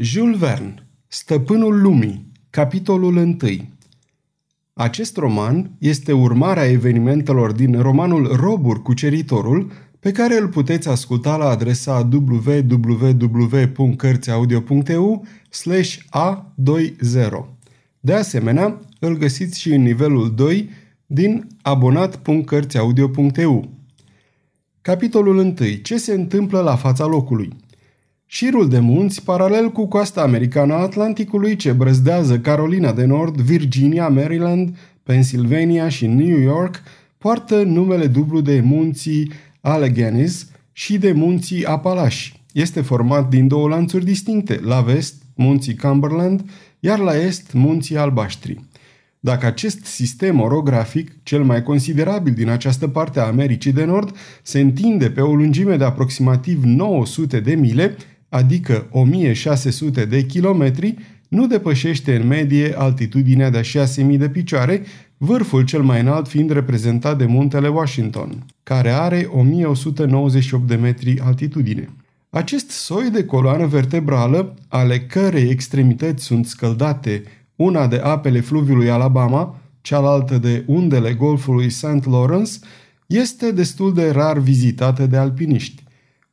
Jules Verne, Stăpânul lumii, capitolul 1 Acest roman este urmarea evenimentelor din romanul Robur Cuceritorul, pe care îl puteți asculta la adresa www.cărțiaudio.eu A20. De asemenea, îl găsiți și în nivelul 2 din abonat.cărțiaudio.eu. Capitolul 1. Ce se întâmplă la fața locului? Șirul de munți, paralel cu coasta americană a Atlanticului ce brăzdează Carolina de Nord, Virginia, Maryland, Pennsylvania și New York, poartă numele dublu de munții Alleghenies și de munții Apalași. Este format din două lanțuri distincte, la vest munții Cumberland, iar la est munții Albaștri. Dacă acest sistem orografic, cel mai considerabil din această parte a Americii de Nord, se întinde pe o lungime de aproximativ 900 de mile, adică 1600 de kilometri, nu depășește în medie altitudinea de 6000 de picioare, vârful cel mai înalt fiind reprezentat de muntele Washington, care are 1198 de metri altitudine. Acest soi de coloană vertebrală, ale cărei extremități sunt scăldate, una de apele fluviului Alabama, cealaltă de undele golfului St. Lawrence, este destul de rar vizitată de alpiniști.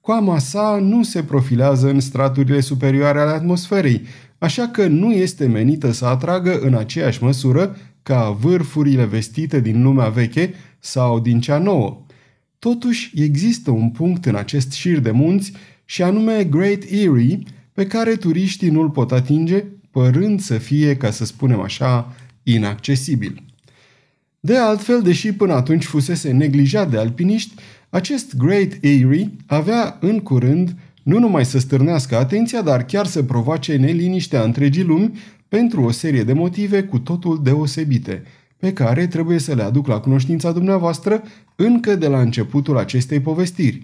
Coama sa nu se profilează în straturile superioare ale atmosferei, așa că nu este menită să atragă în aceeași măsură ca vârfurile vestite din lumea veche sau din cea nouă. Totuși, există un punct în acest șir de munți și anume Great Erie, pe care turiștii nu-l pot atinge, părând să fie, ca să spunem așa, inaccesibil. De altfel, deși până atunci fusese neglijat de alpiniști, acest Great Eyrie avea în curând nu numai să stârnească atenția, dar chiar să provoace neliniștea întregii lumi pentru o serie de motive cu totul deosebite, pe care trebuie să le aduc la cunoștința dumneavoastră încă de la începutul acestei povestiri.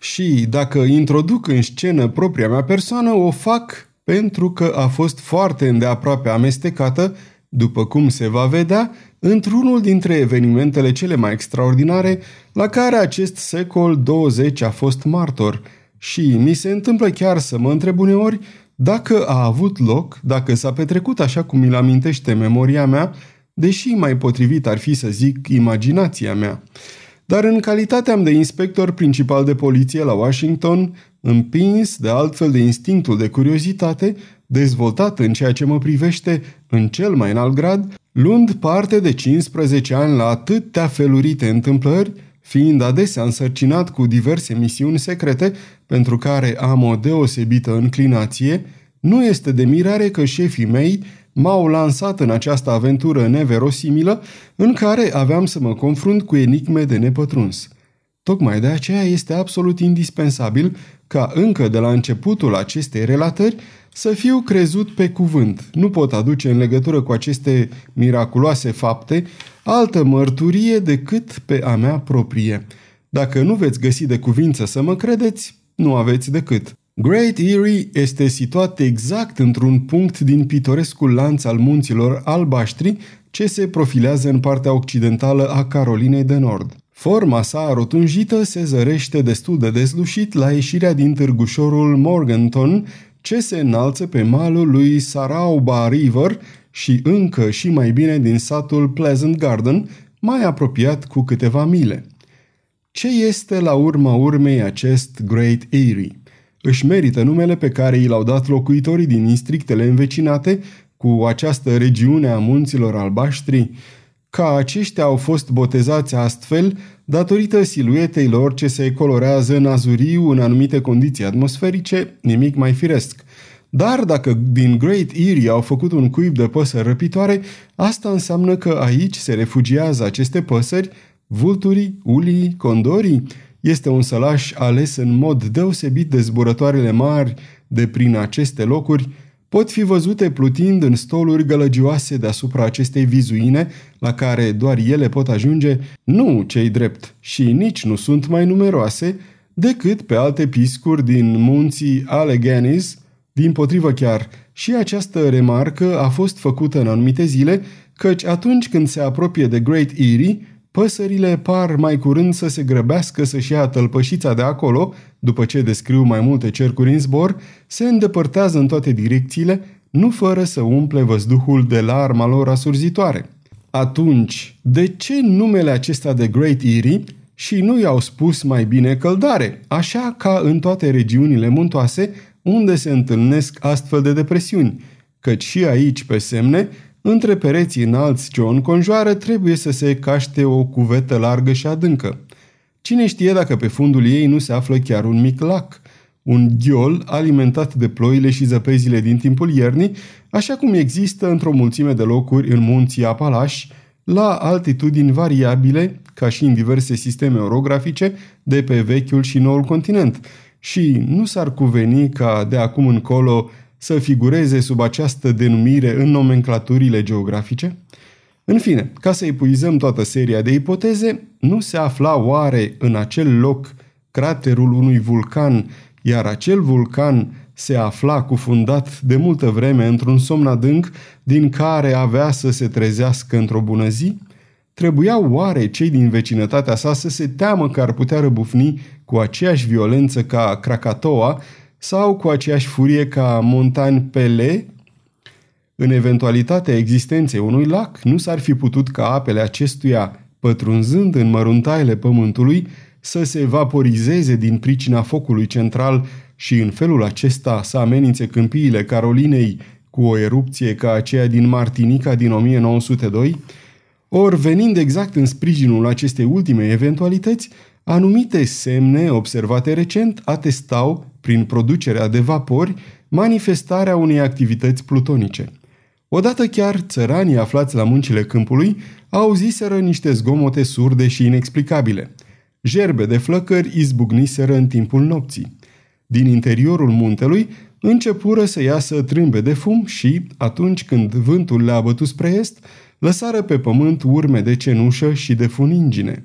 Și dacă introduc în scenă propria mea persoană, o fac pentru că a fost foarte îndeaproape amestecată, după cum se va vedea, într-unul dintre evenimentele cele mai extraordinare la care acest secol 20 a fost martor și mi se întâmplă chiar să mă întreb uneori dacă a avut loc, dacă s-a petrecut așa cum mi-l amintește memoria mea, deși mai potrivit ar fi să zic imaginația mea. Dar în calitatea de inspector principal de poliție la Washington, împins de altfel de instinctul de curiozitate, dezvoltat în ceea ce mă privește în cel mai înalt grad, luând parte de 15 ani la atâtea felurite întâmplări, fiind adesea însărcinat cu diverse misiuni secrete pentru care am o deosebită înclinație, nu este de mirare că șefii mei m-au lansat în această aventură neverosimilă în care aveam să mă confrunt cu enigme de nepătruns. Tocmai de aceea este absolut indispensabil ca încă de la începutul acestei relatări să fiu crezut pe cuvânt. Nu pot aduce în legătură cu aceste miraculoase fapte altă mărturie decât pe a mea proprie. Dacă nu veți găsi de cuvință să mă credeți, nu aveți decât. Great Erie este situat exact într-un punct din pitorescul lanț al munților albaștri ce se profilează în partea occidentală a Carolinei de Nord. Forma sa rotunjită se zărește destul de dezlușit la ieșirea din târgușorul Morganton, ce se înalță pe malul lui Sarauba River și încă și mai bine din satul Pleasant Garden, mai apropiat cu câteva mile. Ce este la urma urmei acest Great Erie? Își merită numele pe care i l-au dat locuitorii din districtele învecinate cu această regiune a munților albaștri, ca aceștia au fost botezați astfel datorită siluetei lor ce se colorează în azuriu în anumite condiții atmosferice, nimic mai firesc. Dar dacă din Great Erie au făcut un cuib de păsări răpitoare, asta înseamnă că aici se refugiază aceste păsări, vulturii, ulii, condorii. Este un sălaș ales în mod deosebit de zburătoarele mari de prin aceste locuri, pot fi văzute plutind în stoluri gălăgioase deasupra acestei vizuine, la care doar ele pot ajunge, nu cei drept și nici nu sunt mai numeroase decât pe alte piscuri din munții Alleghenies, din potrivă chiar, și această remarcă a fost făcută în anumite zile, căci atunci când se apropie de Great Erie, păsările par mai curând să se grăbească să-și ia tălpășița de acolo, după ce descriu mai multe cercuri în zbor, se îndepărtează în toate direcțiile, nu fără să umple văzduhul de larma lor asurzitoare. Atunci, de ce numele acesta de Great Erie și nu i-au spus mai bine căldare, așa ca în toate regiunile muntoase unde se întâlnesc astfel de depresiuni, căci și aici, pe semne, între pereții înalți ce o înconjoară trebuie să se caște o cuvetă largă și adâncă. Cine știe dacă pe fundul ei nu se află chiar un mic lac, un ghiol alimentat de ploile și zăpezile din timpul iernii, așa cum există într-o mulțime de locuri în munții Apalași, la altitudini variabile, ca și în diverse sisteme orografice, de pe vechiul și noul continent. Și nu s-ar cuveni ca de acum încolo să figureze sub această denumire în nomenclaturile geografice? În fine, ca să epuizăm toată seria de ipoteze, nu se afla oare în acel loc craterul unui vulcan, iar acel vulcan se afla cufundat de multă vreme într-un somn adânc din care avea să se trezească într-o bună zi? Trebuia oare cei din vecinătatea sa să se teamă că ar putea răbufni cu aceeași violență ca Krakatoa sau cu aceeași furie ca Montagne Pele? În eventualitatea existenței unui lac, nu s-ar fi putut ca apele acestuia, pătrunzând în măruntaile pământului, să se vaporizeze din pricina focului central și în felul acesta să amenințe câmpiile Carolinei cu o erupție ca aceea din Martinica din 1902, ori venind exact în sprijinul acestei ultime eventualități, anumite semne observate recent atestau, prin producerea de vapori, manifestarea unei activități plutonice. Odată chiar țăranii aflați la muncile câmpului auziseră niște zgomote surde și inexplicabile. Gerbe de flăcări izbucniseră în timpul nopții. Din interiorul muntelui începură să iasă trâmbe de fum și, atunci când vântul le-a bătut spre est, lăsară pe pământ urme de cenușă și de funingine.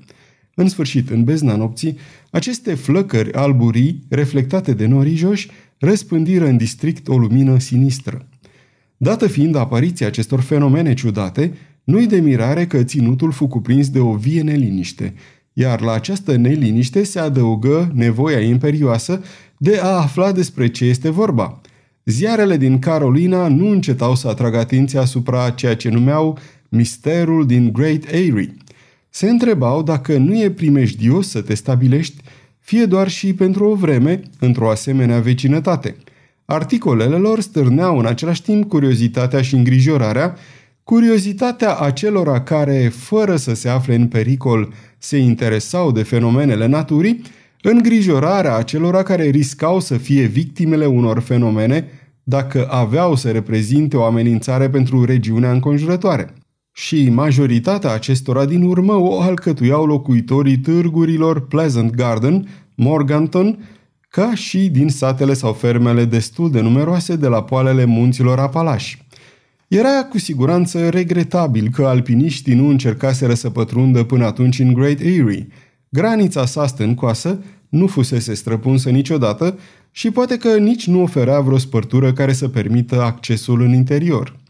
În sfârșit, în bezna nopții, aceste flăcări alburii, reflectate de norijoși, răspândiră în district o lumină sinistră. Dată fiind apariția acestor fenomene ciudate, nu-i de mirare că ținutul fu cuprins de o vie neliniște, iar la această neliniște se adăugă nevoia imperioasă de a afla despre ce este vorba. Ziarele din Carolina nu încetau să atragă atenția asupra ceea ce numeau misterul din Great Eyrie. Se întrebau dacă nu e primejdios să te stabilești, fie doar și pentru o vreme, într-o asemenea vecinătate. Articolele lor stârneau în același timp curiozitatea și îngrijorarea, curiozitatea acelora care, fără să se afle în pericol, se interesau de fenomenele naturii, îngrijorarea acelora care riscau să fie victimele unor fenomene dacă aveau să reprezinte o amenințare pentru regiunea înconjurătoare. Și majoritatea acestora din urmă o alcătuiau locuitorii târgurilor Pleasant Garden, Morganton, ca și din satele sau fermele destul de numeroase de la poalele munților Apalași. Era cu siguranță regretabil că alpiniștii nu încercaseră să pătrundă până atunci în Great Eyrie. Granița sa stâncoasă nu fusese străpunsă niciodată și poate că nici nu oferea vreo spărtură care să permită accesul în interior.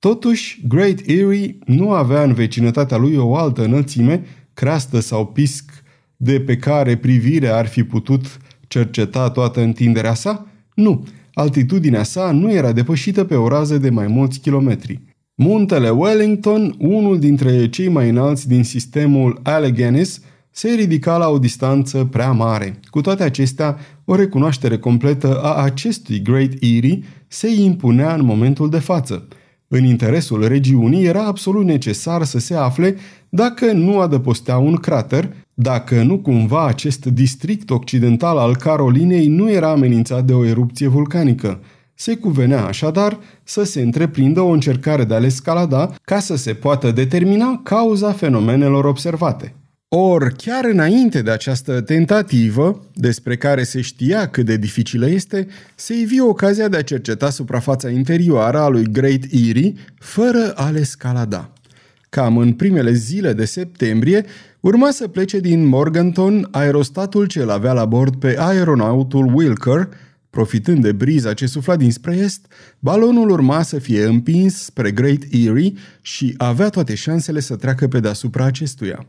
Totuși, Great Eyrie nu avea în vecinătatea lui o altă înălțime, creastă sau pisc, de pe care privirea ar fi putut cerceta toată întinderea sa? Nu, altitudinea sa nu era depășită pe o rază de mai mulți kilometri. Muntele Wellington, unul dintre cei mai înalți din sistemul Alleghenies, se ridica la o distanță prea mare. Cu toate acestea, o recunoaștere completă a acestui Great Erie se impunea în momentul de față. În interesul regiunii era absolut necesar să se afle dacă nu adăpostea un crater, dacă nu cumva acest district occidental al Carolinei nu era amenințat de o erupție vulcanică. Se cuvenea așadar să se întreprindă o încercare de a le scalada ca să se poată determina cauza fenomenelor observate. Or, chiar înainte de această tentativă, despre care se știa cât de dificilă este, se ivi ocazia de a cerceta suprafața interioară a lui Great Erie fără a le scalada. Cam în primele zile de septembrie, urma să plece din Morganton aerostatul ce l avea la bord pe aeronautul Wilker, Profitând de briza ce sufla dinspre est, balonul urma să fie împins spre Great Erie și avea toate șansele să treacă pe deasupra acestuia.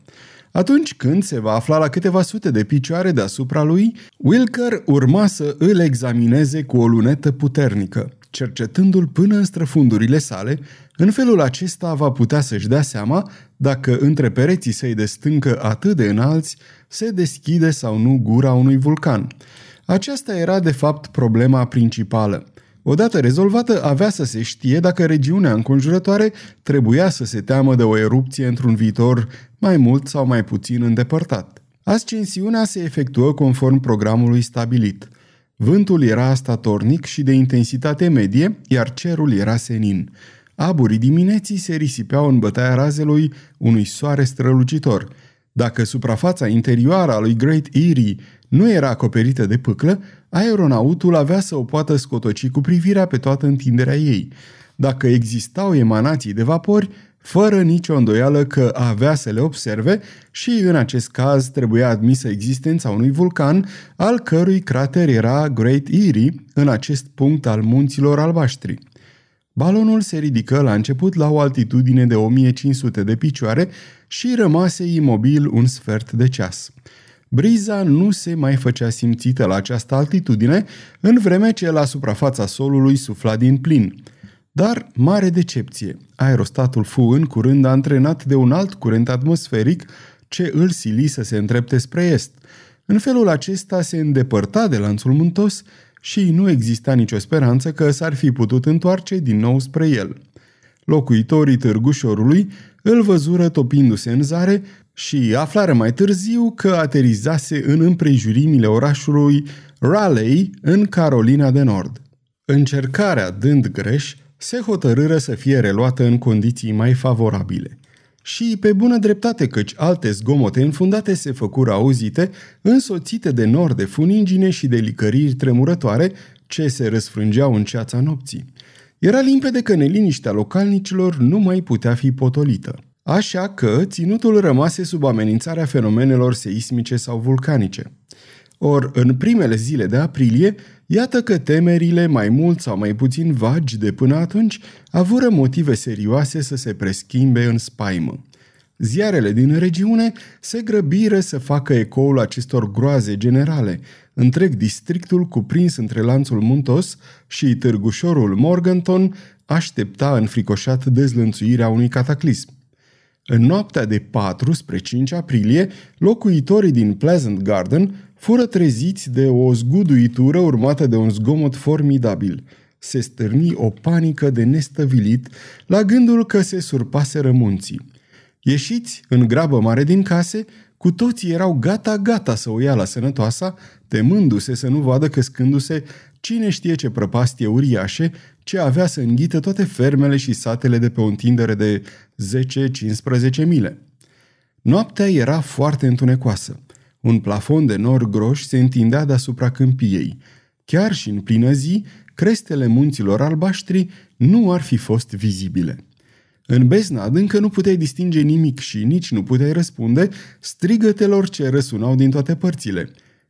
Atunci când se va afla la câteva sute de picioare deasupra lui, Wilker urma să îl examineze cu o lunetă puternică, cercetându-l până în străfundurile sale, în felul acesta va putea să-și dea seama dacă între pereții săi de stâncă atât de înalți se deschide sau nu gura unui vulcan. Aceasta era de fapt problema principală. Odată rezolvată, avea să se știe dacă regiunea înconjurătoare trebuia să se teamă de o erupție într-un viitor mai mult sau mai puțin îndepărtat. Ascensiunea se efectuă conform programului stabilit. Vântul era statornic și de intensitate medie, iar cerul era senin. Aburii dimineții se risipeau în bătaia razelui unui soare strălucitor. Dacă suprafața interioară a lui Great Erie nu era acoperită de pâclă, aeronautul avea să o poată scotoci cu privirea pe toată întinderea ei. Dacă existau emanații de vapori, fără nicio îndoială că avea să le observe și în acest caz trebuia admisă existența unui vulcan, al cărui crater era Great Erie, în acest punct al munților albaștri. Balonul se ridică la început la o altitudine de 1500 de picioare și rămase imobil un sfert de ceas. Briza nu se mai făcea simțită la această altitudine, în vreme ce la suprafața solului sufla din plin. Dar, mare decepție, aerostatul fu în curând antrenat de un alt curent atmosferic ce îl sili să se îndrepte spre est. În felul acesta se îndepărta de lanțul muntos și nu exista nicio speranță că s-ar fi putut întoarce din nou spre el. Locuitorii târgușorului îl văzură topindu-se în zare și aflară mai târziu că aterizase în împrejurimile orașului Raleigh, în Carolina de Nord. Încercarea dând greș, se hotărâră să fie reluată în condiții mai favorabile. Și pe bună dreptate căci alte zgomote înfundate se făcură auzite, însoțite de nor de funingine și de licăriri tremurătoare ce se răsfrângeau în ceața nopții. Era limpede că neliniștea localnicilor nu mai putea fi potolită. Așa că ținutul rămase sub amenințarea fenomenelor seismice sau vulcanice. Or, în primele zile de aprilie, iată că temerile, mai mult sau mai puțin vagi de până atunci, avură motive serioase să se preschimbe în spaimă. Ziarele din regiune se grăbiră să facă ecoul acestor groaze generale. Întreg districtul cuprins între lanțul muntos și târgușorul Morganton aștepta înfricoșat dezlănțuirea unui cataclism. În noaptea de 4 spre 5 aprilie, locuitorii din Pleasant Garden fură treziți de o zguduitură urmată de un zgomot formidabil. Se stârni o panică de nestăvilit la gândul că se surpaseră munții. Ieșiți în grabă mare din case, cu toții erau gata-gata să o ia la sănătoasa, temându-se să nu vadă căscându-se cine știe ce prăpastie uriașe ce avea să înghită toate fermele și satele de pe o întindere de 10-15 mile. Noaptea era foarte întunecoasă. Un plafon de nor groși se întindea deasupra câmpiei. Chiar și în plină zi, crestele munților albaștri nu ar fi fost vizibile. În bezna adâncă nu puteai distinge nimic și nici nu puteai răspunde strigătelor ce răsunau din toate părțile.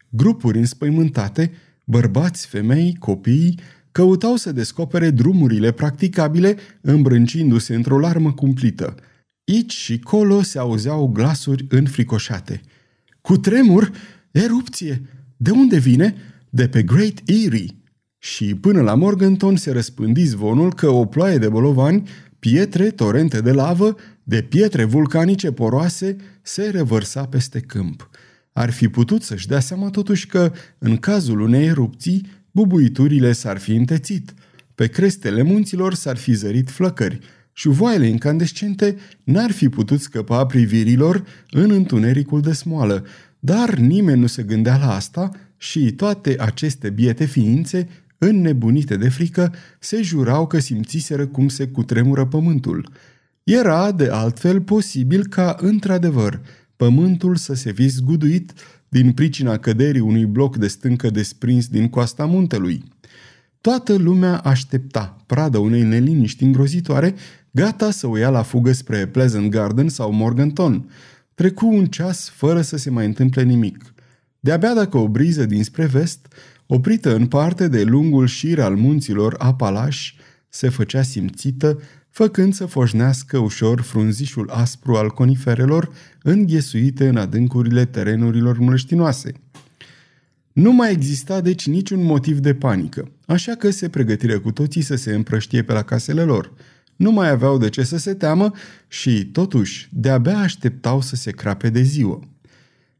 Grupuri înspăimântate, bărbați, femei, copii, căutau să descopere drumurile practicabile îmbrâncindu-se într-o larmă cumplită. Aici și colo se auzeau glasuri înfricoșate. Cu tremur? Erupție! De unde vine? De pe Great Erie! Și până la Morganton se răspândi zvonul că o ploaie de bolovani, pietre, torente de lavă, de pietre vulcanice poroase, se revărsa peste câmp. Ar fi putut să-și dea seama totuși că, în cazul unei erupții, bubuiturile s-ar fi întețit, pe crestele munților s-ar fi zărit flăcări și voaiele incandescente n-ar fi putut scăpa privirilor în întunericul de smoală, dar nimeni nu se gândea la asta și toate aceste biete ființe, înnebunite de frică, se jurau că simțiseră cum se cutremură pământul. Era, de altfel, posibil ca, într-adevăr, pământul să se fi zguduit din pricina căderii unui bloc de stâncă desprins din coasta muntelui. Toată lumea aștepta, pradă unei neliniști îngrozitoare, gata să o ia la fugă spre Pleasant Garden sau Morganton. Trecu un ceas fără să se mai întâmple nimic. De-abia dacă o briză dinspre vest, oprită în parte de lungul șir al munților Apalași, se făcea simțită, făcând să foșnească ușor frunzișul aspru al coniferelor înghesuite în adâncurile terenurilor mlăștinoase. Nu mai exista deci niciun motiv de panică, așa că se pregătire cu toții să se împrăștie pe la casele lor. Nu mai aveau de ce să se teamă și, totuși, de-abia așteptau să se crape de ziua.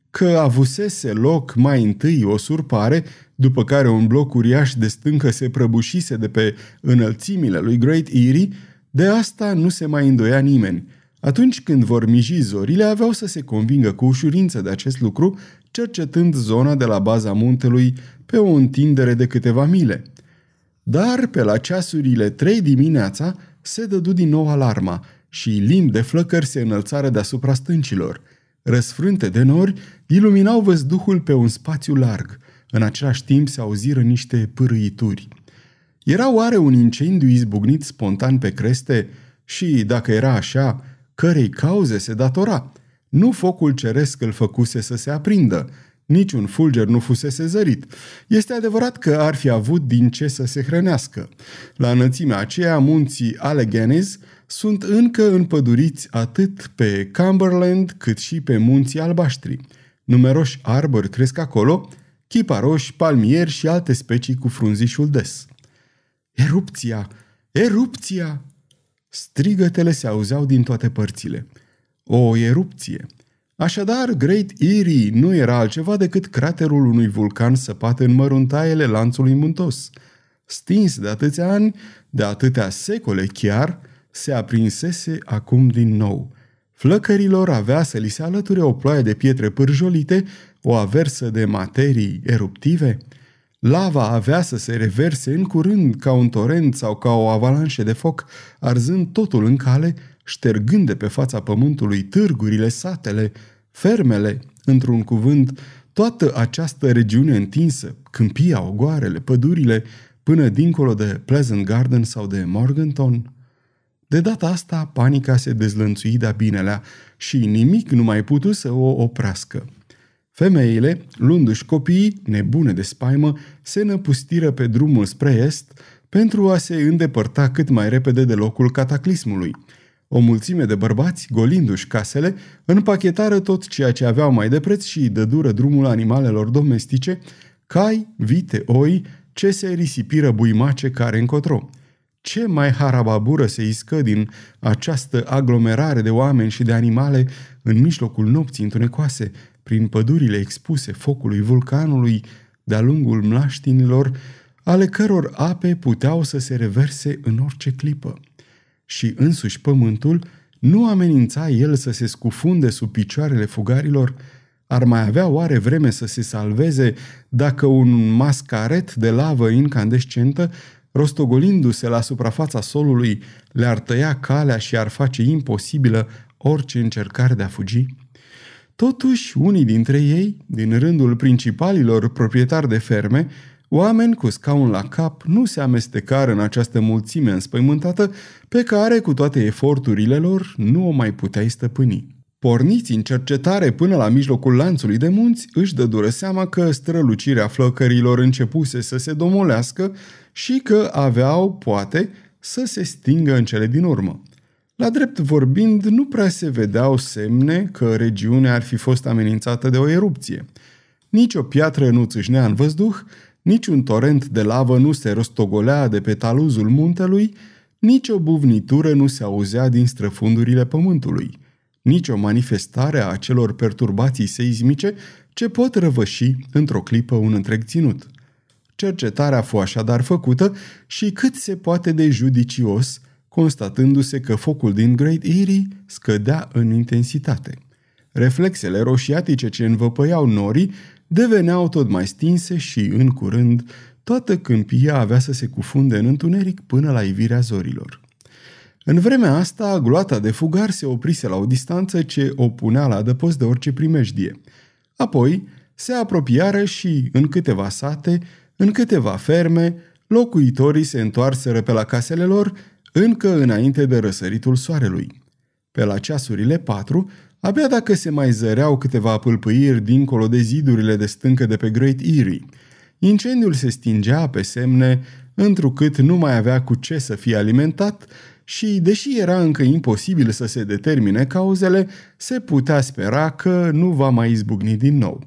Că avusese loc mai întâi o surpare, după care un bloc uriaș de stâncă se prăbușise de pe înălțimile lui Great Erie, de asta nu se mai îndoia nimeni. Atunci când vor miji zorile, aveau să se convingă cu ușurință de acest lucru, cercetând zona de la baza muntelui pe o întindere de câteva mile. Dar pe la ceasurile trei dimineața se dădu din nou alarma și limbi de flăcări se înălțară deasupra stâncilor. Răsfrânte de nori, iluminau văzduhul pe un spațiu larg. În același timp se auziră niște pârâituri. Era oare un incendiu izbucnit spontan pe creste și, dacă era așa, cărei cauze se datora? Nu focul ceresc îl făcuse să se aprindă, niciun fulger nu fusese zărit. Este adevărat că ar fi avut din ce să se hrănească. La înălțimea aceea, munții Alleghenies sunt încă împăduriți atât pe Cumberland cât și pe munții albaștri. Numeroși arbori cresc acolo, chiparoși, palmieri și alte specii cu frunzișul des. Erupția! Erupția! Strigătele se auzeau din toate părțile. O erupție! Așadar, Great Erie nu era altceva decât craterul unui vulcan săpat în măruntaiele lanțului muntos. Stins de atâția ani, de atâtea secole chiar, se aprinsese acum din nou. Flăcărilor avea să li se alăture o ploaie de pietre pârjolite, o aversă de materii eruptive – Lava avea să se reverse în curând ca un torent sau ca o avalanșă de foc, arzând totul în cale, ștergând de pe fața pământului târgurile, satele, fermele, într-un cuvânt, toată această regiune întinsă, câmpia, ogoarele, pădurile, până dincolo de Pleasant Garden sau de Morganton. De data asta, panica se dezlănțui de-a binelea și nimic nu mai putu să o oprească. Femeile, luându-și copiii, nebune de spaimă, se năpustiră pe drumul spre est pentru a se îndepărta cât mai repede de locul cataclismului. O mulțime de bărbați, golindu-și casele, împachetară tot ceea ce aveau mai de preț și dădură drumul animalelor domestice, cai, vite, oi, ce se risipiră buimace care încotro. Ce mai harababură se iscă din această aglomerare de oameni și de animale în mijlocul nopții întunecoase, prin pădurile expuse focului vulcanului de-a lungul mlaștinilor, ale căror ape puteau să se reverse în orice clipă. Și însuși pământul nu amenința el să se scufunde sub picioarele fugarilor, ar mai avea oare vreme să se salveze dacă un mascaret de lavă incandescentă, rostogolindu-se la suprafața solului, le-ar tăia calea și ar face imposibilă orice încercare de a fugi? Totuși, unii dintre ei, din rândul principalilor proprietari de ferme, oameni cu scaun la cap, nu se amestecară în această mulțime înspăimântată pe care, cu toate eforturile lor, nu o mai puteai stăpâni. Porniți în cercetare până la mijlocul lanțului de munți, își dă dură seama că strălucirea flăcărilor începuse să se domolească și că aveau, poate, să se stingă în cele din urmă. La drept vorbind, nu prea se vedeau semne că regiunea ar fi fost amenințată de o erupție. Nici o piatră nu țâșnea în văzduh, nici un torent de lavă nu se rostogolea de pe taluzul muntelui, nici o buvnitură nu se auzea din străfundurile pământului, nici o manifestare a acelor perturbații seismice ce pot răvăși într-o clipă un întreg ținut. Cercetarea fu așadar făcută și cât se poate de judicios – constatându-se că focul din Great Erie scădea în intensitate. Reflexele roșiatice ce învăpăiau norii deveneau tot mai stinse și, în curând, toată câmpia avea să se cufunde în întuneric până la ivirea zorilor. În vremea asta, gloata de fugar se oprise la o distanță ce o punea la adăpost de orice primejdie. Apoi, se apropiară și, în câteva sate, în câteva ferme, locuitorii se întoarseră pe la casele lor încă înainte de răsăritul soarelui. Pe la ceasurile patru, abia dacă se mai zăreau câteva pâlpâiri dincolo de zidurile de stâncă de pe Great Erie, Incendiul se stingea pe semne, întrucât nu mai avea cu ce să fie alimentat și, deși era încă imposibil să se determine cauzele, se putea spera că nu va mai izbucni din nou.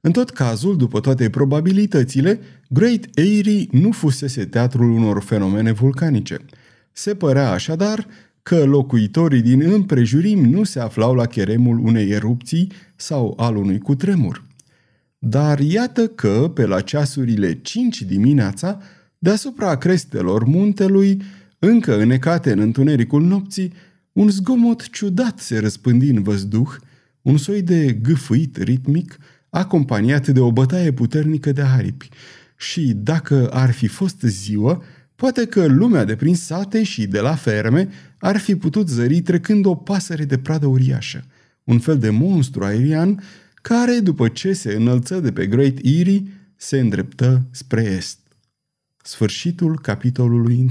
În tot cazul, după toate probabilitățile, Great Eyrie nu fusese teatrul unor fenomene vulcanice. Se părea așadar că locuitorii din împrejurim nu se aflau la cheremul unei erupții sau al unui cutremur. Dar iată că, pe la ceasurile 5 dimineața, deasupra crestelor muntelui, încă înecate în întunericul nopții, un zgomot ciudat se răspândi în văzduh, un soi de gâfâit ritmic, acompaniat de o bătaie puternică de aripi. Și dacă ar fi fost ziua, poate că lumea de prin sate și de la ferme ar fi putut zări trecând o pasăre de pradă uriașă, un fel de monstru aerian care, după ce se înălță de pe Great Erie, se îndreptă spre est. Sfârșitul capitolului 1